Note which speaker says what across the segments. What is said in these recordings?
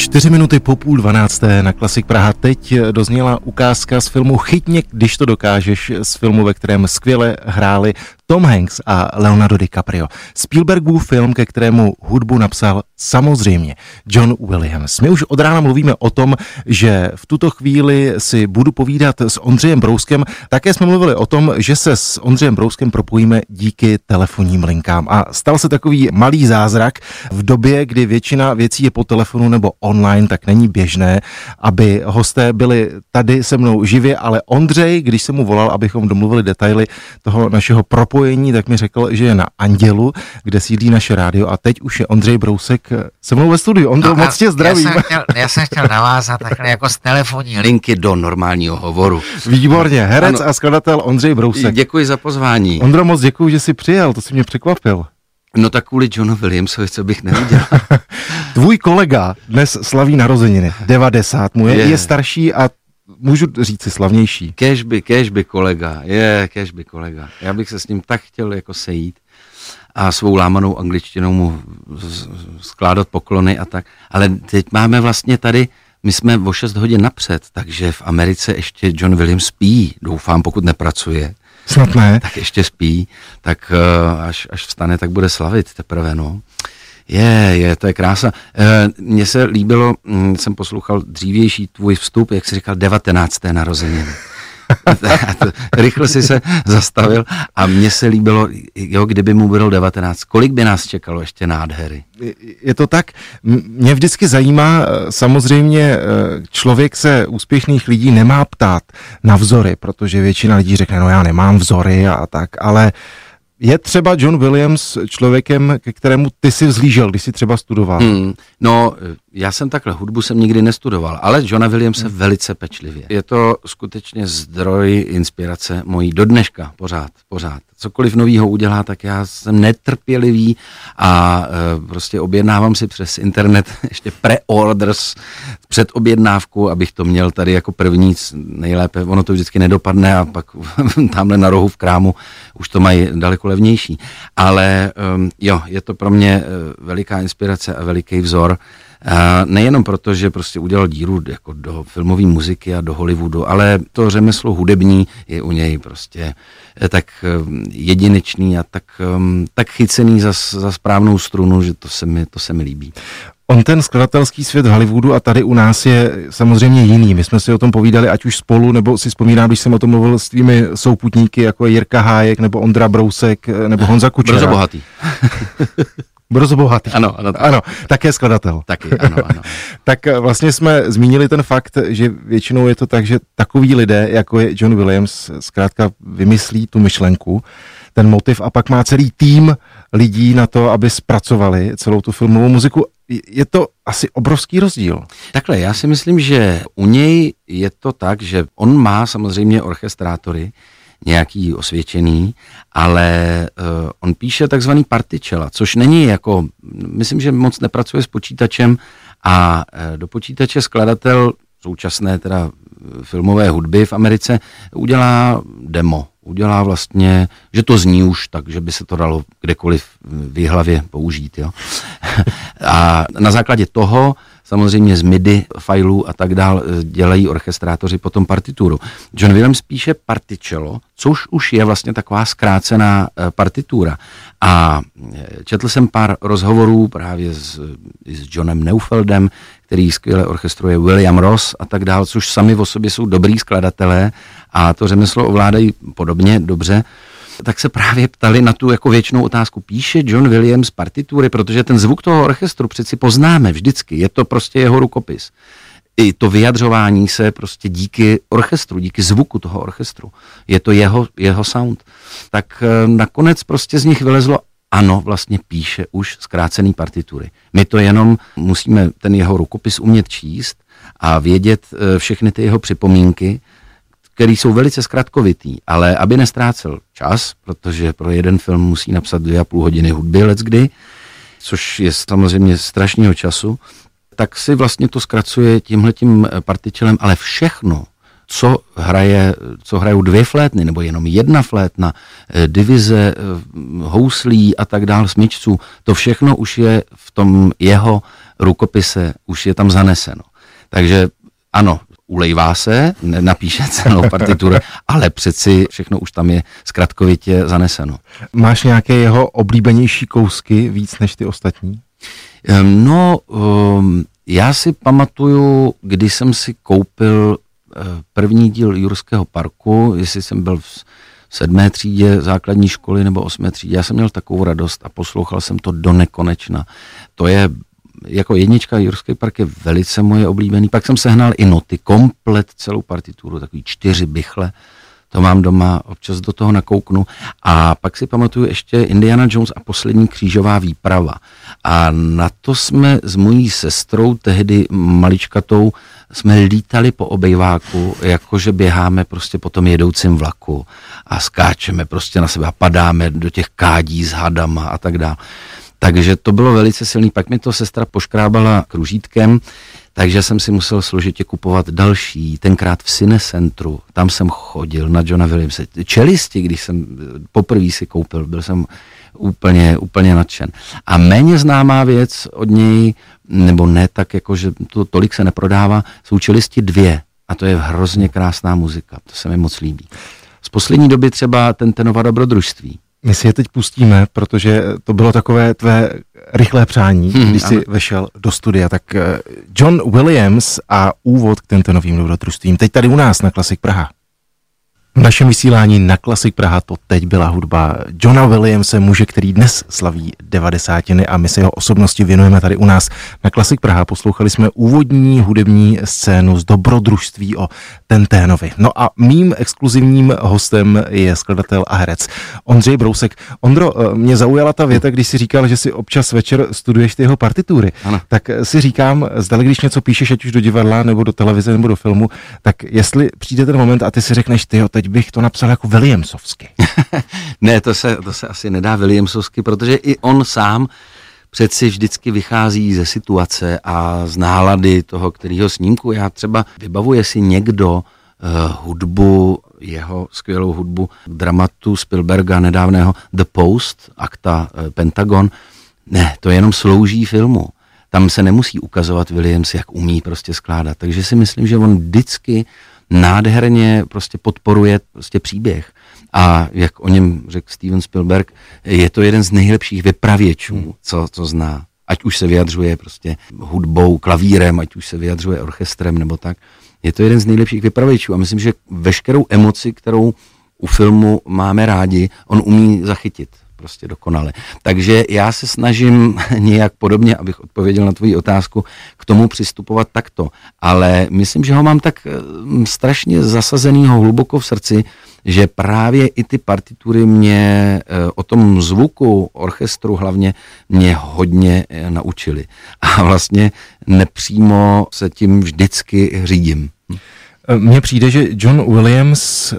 Speaker 1: Čtyři minuty po půl dvanácté na Klasik Praha. Teď dozněla ukázka z filmu Chytně, když to dokážeš, z filmu, ve kterém skvěle hráli Tom Hanks a Leonardo DiCaprio. Spielbergův film, ke kterému hudbu napsal samozřejmě John Williams. My už od rána mluvíme o tom, že v tuto chvíli si budu povídat s Ondřejem Brouskem. Také jsme mluvili o tom, že se s Ondřejem Brouskem propojíme díky telefonním linkám. A stal se takový malý zázrak v době, kdy většina věcí je po telefonu nebo online, tak není běžné, aby hosté byli tady se mnou živě, ale Ondřej, když jsem mu volal, abychom domluvili detaily toho našeho propojení, propojení, tak mi řekl, že je na Andělu, kde sídlí naše rádio a teď už je Ondřej Brousek se mnou ve studiu. Ondro, no, moc tě zdravím.
Speaker 2: Já jsem, chtěl, já jsem chtěl navázat takhle jako z telefonní linky do normálního hovoru.
Speaker 1: Výborně, herec ano. a skladatel Ondřej Brousek.
Speaker 2: Děkuji za pozvání.
Speaker 1: Ondro, moc děkuji, že jsi přijel, to si mě překvapil.
Speaker 2: No tak kvůli Johnu Williamsovi, co bych neudělal.
Speaker 1: Tvůj kolega dnes slaví narozeniny, 90 mu je, je. je starší a můžu říct si slavnější.
Speaker 2: Kežby, kežby kolega, je, kežby kolega. Já bych se s ním tak chtěl jako sejít a svou lámanou angličtinou mu skládat poklony a tak. Ale teď máme vlastně tady, my jsme o 6 hodin napřed, takže v Americe ještě John Williams spí, doufám, pokud nepracuje.
Speaker 1: Snad ne.
Speaker 2: Tak ještě spí, tak eh, až, až vstane, tak bude slavit teprve, no. Je, je, to je krása. E, mně se líbilo, hm, jsem poslouchal dřívější tvůj vstup, jak jsi říkal, 19. narozeniny. Rychle si se zastavil a mně se líbilo, jo, kdyby mu bylo 19, kolik by nás čekalo ještě nádhery?
Speaker 1: Je to tak, mě vždycky zajímá, e, samozřejmě e, člověk se úspěšných lidí nemá ptát na vzory, protože většina lidí řekne, no já nemám vzory a tak, ale je třeba John Williams člověkem, ke kterému ty si vzlížel, když jsi třeba studoval? Hmm,
Speaker 2: no, já jsem takhle, hudbu jsem nikdy nestudoval, ale Johna Williamse hmm. velice pečlivě. Je to skutečně zdroj inspirace mojí do dneška, pořád, pořád. Cokoliv novýho udělá, tak já jsem netrpělivý a e, prostě objednávám si přes internet ještě pre-orders před objednávku, abych to měl tady jako první nejlépe. Ono to vždycky nedopadne a pak tamhle na rohu v krámu už to mají daleko levnější. Ale um, jo, je to pro mě uh, veliká inspirace a veliký vzor. A nejenom proto, že prostě udělal díru jako do filmové muziky a do Hollywoodu, ale to řemeslo hudební je u něj prostě eh, tak um, jedinečný a tak, um, tak chycený za, za správnou strunu, že to se mi, to se mi líbí.
Speaker 1: On ten skladatelský svět v Hollywoodu a tady u nás je samozřejmě jiný. My jsme si o tom povídali, ať už spolu, nebo si vzpomínám, když jsem o tom mluvil s tvými souputníky, jako je Jirka Hájek, nebo Ondra Brousek, nebo Honza Kučera.
Speaker 2: Brzo bohatý.
Speaker 1: Brzo bohatý.
Speaker 2: Ano, ano.
Speaker 1: Ano, také skladatel.
Speaker 2: Taky, ano, ano.
Speaker 1: tak eh, vlastně jsme zmínili ten fakt, že většinou je to tak, že takový lidé, jako je John Williams, zkrátka vymyslí tu myšlenku, ten motiv a pak má celý tým lidí na to, aby zpracovali celou tu filmovou muziku. Je to asi obrovský rozdíl.
Speaker 2: Takhle, já si myslím, že u něj je to tak, že on má samozřejmě orchestrátory, nějaký osvědčený, ale uh, on píše takzvaný partičela, což není jako, myslím, že moc nepracuje s počítačem a uh, do počítače skladatel současné teda filmové hudby v Americe udělá demo, udělá vlastně, že to zní už tak, že by se to dalo kdekoliv v hlavě použít. Jo. A na základě toho samozřejmě z MIDI filů a tak dál eh, dělají orchestrátoři potom partituru. John Williams píše particello, což už je vlastně taková zkrácená eh, partitura. A eh, četl jsem pár rozhovorů právě s, s Johnem Neufeldem, který skvěle orchestruje William Ross a tak dál, což sami o sobě jsou dobrý skladatelé a to řemeslo ovládají podobně dobře tak se právě ptali na tu jako věčnou otázku. Píše John Williams partitury, protože ten zvuk toho orchestru přeci poznáme vždycky. Je to prostě jeho rukopis. I to vyjadřování se prostě díky orchestru, díky zvuku toho orchestru. Je to jeho, jeho sound. Tak eh, nakonec prostě z nich vylezlo, ano, vlastně píše už zkrácený partitury. My to jenom musíme ten jeho rukopis umět číst a vědět eh, všechny ty jeho připomínky, které jsou velice zkratkovitý, ale aby nestrácel čas, protože pro jeden film musí napsat dvě a půl hodiny hudby kdy, což je samozřejmě strašného času, tak si vlastně to zkracuje tímhletím partičelem, ale všechno, co hraje, co hrajou dvě flétny, nebo jenom jedna flétna, eh, divize eh, houslí a tak dál, smyčců, to všechno už je v tom jeho rukopise už je tam zaneseno. Takže ano, ulejvá se, napíše celou partituru, ale přeci všechno už tam je zkratkovitě zaneseno.
Speaker 1: Máš nějaké jeho oblíbenější kousky víc než ty ostatní?
Speaker 2: No, um, já si pamatuju, když jsem si koupil eh, první díl Jurského parku, jestli jsem byl v sedmé třídě základní školy nebo osmé třídě, já jsem měl takovou radost a poslouchal jsem to do nekonečna. To je jako jednička Jurský park je velice moje oblíbený. Pak jsem sehnal i noty, komplet celou partituru, takový čtyři bychle. To mám doma, občas do toho nakouknu. A pak si pamatuju ještě Indiana Jones a poslední křížová výprava. A na to jsme s mojí sestrou, tehdy maličkatou, jsme lítali po obejváku, jakože běháme prostě po tom jedoucím vlaku a skáčeme prostě na sebe a padáme do těch kádí s hadama a tak dále. Takže to bylo velice silný. Pak mi to sestra poškrábala kružítkem, takže jsem si musel složitě kupovat další, tenkrát v Cinecentru, tam jsem chodil na Johna Williamse. Čelisti, když jsem poprvé si koupil, byl jsem úplně, úplně nadšen. A méně známá věc od něj, nebo ne tak, jako že to tolik se neprodává, jsou čelisti dvě. A to je hrozně krásná muzika, to se mi moc líbí. Z poslední doby třeba ten tenova dobrodružství.
Speaker 1: My si je teď pustíme, protože to bylo takové tvé rychlé přání, hmm, když jsi ano. vešel do studia. Tak eh, John Williams a úvod k tento novým dobrodružstvím. Teď tady u nás na Klasik Praha. V našem vysílání na Klasik Praha to teď byla hudba Johna Williamse, muže, který dnes slaví devadesátiny a my se jeho osobnosti věnujeme tady u nás na Klasik Praha. Poslouchali jsme úvodní hudební scénu z dobrodružství o Tenténovi. No a mým exkluzivním hostem je skladatel a herec Ondřej Brousek. Ondro, eh, mě zaujala ta věta, když si říkal, že si občas večer studuješ ty jeho partitury. Ano. Tak si říkám, zdali když něco píšeš, ať už do divadla, nebo do televize, nebo do filmu, tak jestli přijde ten moment a ty si řekneš, ty teď bych to napsal jako Williamsovsky.
Speaker 2: ne, to se, to se asi nedá Williamsovsky, protože i on sám přeci vždycky vychází ze situace a z nálady toho, kterého snímku. Já třeba vybavuje si někdo uh, hudbu, jeho skvělou hudbu dramatu Spielberga nedávného The Post, akta uh, Pentagon. Ne, to jenom slouží filmu. Tam se nemusí ukazovat Williams, jak umí prostě skládat. Takže si myslím, že on vždycky nádherně prostě podporuje prostě příběh. A jak o něm řekl Steven Spielberg, je to jeden z nejlepších vypravěčů, hmm. co, co zná. Ať už se vyjadřuje prostě hudbou, klavírem, ať už se vyjadřuje orchestrem nebo tak. Je to jeden z nejlepších vypravěčů a myslím, že veškerou emoci, kterou u filmu máme rádi, on umí zachytit prostě dokonale. Takže já se snažím nějak podobně, abych odpověděl na tvoji otázku, k tomu přistupovat takto. Ale myslím, že ho mám tak mm, strašně zasazenýho hluboko v srdci, že právě i ty partitury mě eh, o tom zvuku orchestru hlavně mě hodně eh, naučili. A vlastně nepřímo se tím vždycky řídím.
Speaker 1: Mně přijde, že John Williams eh,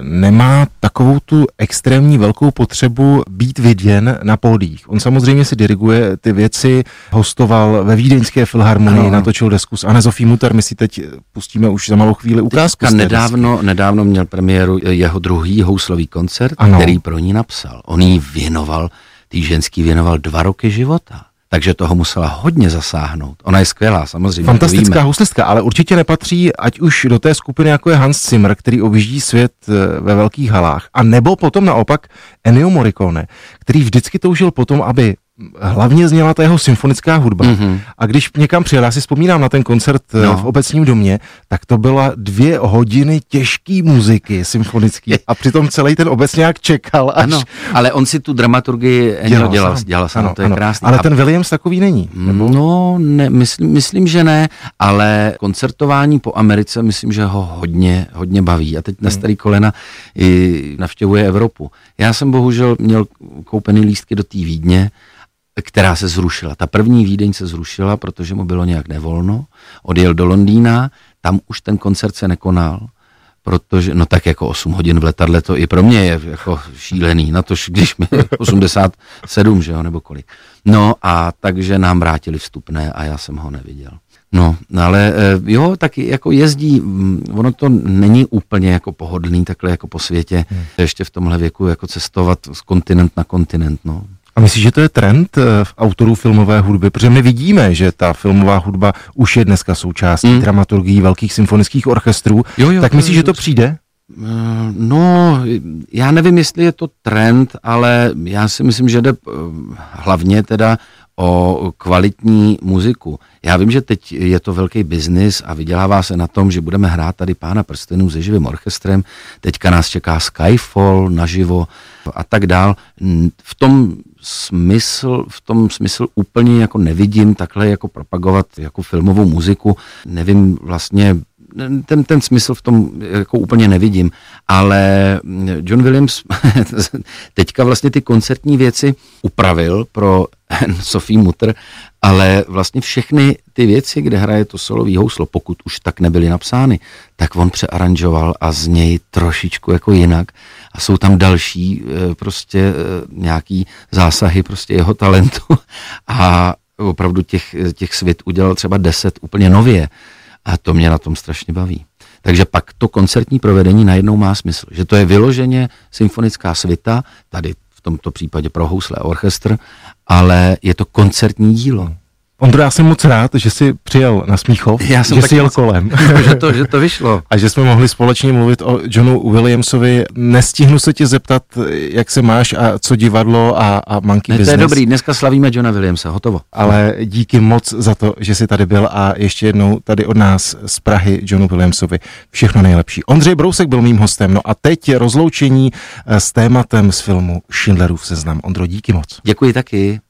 Speaker 1: nemá takovou tu extrémní velkou potřebu být viděn na pódích. On samozřejmě si diriguje ty věci, hostoval ve Vídeňské filharmonii, ano. natočil desku s Anne Zofí Mutter, my si teď pustíme už za malou chvíli ukázku.
Speaker 2: nedávno, nedávno měl premiéru jeho druhý houslový koncert, ano. který pro ní napsal. On jí věnoval, tý ženský věnoval dva roky života takže toho musela hodně zasáhnout. Ona je skvělá, samozřejmě.
Speaker 1: Fantastická houslistka, ale určitě nepatří ať už do té skupiny, jako je Hans Zimmer, který objíždí svět eh, ve velkých halách, a nebo potom naopak Ennio Morricone, který vždycky toužil potom, aby hlavně zněla ta jeho symfonická hudba. Mm-hmm. A když někam přijel, já si vzpomínám na ten koncert eh, no. v obecním domě, tak to byla dvě hodiny těžké muziky symfonické a přitom celý ten nějak čekal. Až... Ano,
Speaker 2: ale on si tu dramaturgii dělal, dělal, sám. dělal sám, ano, to je ano. krásný.
Speaker 1: Ale ten Williams takový není.
Speaker 2: Nebo? No, ne, myslím, myslím, že ne, ale koncertování po Americe myslím, že ho hodně, hodně baví. A teď hmm. na starý kolena i navštěvuje Evropu. Já jsem bohužel měl koupený lístky do té Vídně, která se zrušila. Ta první Vídeň se zrušila, protože mu bylo nějak nevolno. Odjel do Londýna, tam už ten koncert se nekonal, protože, no tak jako 8 hodin v letadle, to i pro mě je jako šílený, na to, když mi 87, že jo, nebo kolik. No a takže nám vrátili vstupné a já jsem ho neviděl. No, ale eh, jo, taky jako jezdí, mm, ono to není úplně jako pohodlný takhle jako po světě, hmm. ještě v tomhle věku jako cestovat z kontinent na kontinent, no.
Speaker 1: A myslíš, že to je trend eh, v autorů filmové hudby? Protože my vidíme, že ta filmová hudba už je dneska součástí mm. dramaturgií velkých symfonických orchestrů. Jo, jo, tak myslíš, že to přijde?
Speaker 2: Eh, no, já nevím, jestli je to trend, ale já si myslím, že jde eh, hlavně teda o kvalitní muziku. Já vím, že teď je to velký biznis a vydělává se na tom, že budeme hrát tady Pána prstenů se živým orchestrem. Teďka nás čeká Skyfall naživo a tak dál. V tom smysl, v tom smysl úplně jako nevidím takhle jako propagovat jako filmovou muziku. Nevím vlastně, ten, ten smysl v tom jako úplně nevidím, ale John Williams teďka vlastně ty koncertní věci upravil pro Sophie Mutter, ale vlastně všechny ty věci, kde hraje to solový houslo, pokud už tak nebyly napsány, tak on přearanžoval a z něj trošičku jako jinak. A jsou tam další eh, prostě eh, nějaký zásahy prostě jeho talentu. A opravdu těch, těch svět udělal třeba deset úplně nově a to mě na tom strašně baví. Takže pak to koncertní provedení najednou má smysl, že to je vyloženě symfonická svita, tady v tomto případě pro housle a orchestr, ale je to koncertní dílo.
Speaker 1: Ondro, já jsem moc rád, že jsi přijel na Smíchov,
Speaker 2: já jsem
Speaker 1: že jsi jel moc... kolem.
Speaker 2: že, to, že to vyšlo.
Speaker 1: A že jsme mohli společně mluvit o Johnu Williamsovi. Nestihnu se ti zeptat, jak se máš a co divadlo a, a Monkey ne, Business.
Speaker 2: To je dobrý, dneska slavíme Johna Williamsa, hotovo.
Speaker 1: Ale díky moc za to, že jsi tady byl a ještě jednou tady od nás z Prahy Johnu Williamsovi všechno nejlepší. Ondřej Brousek byl mým hostem, no a teď rozloučení eh, s tématem z filmu Schindlerův seznam. Ondro, díky moc.
Speaker 2: Děkuji taky.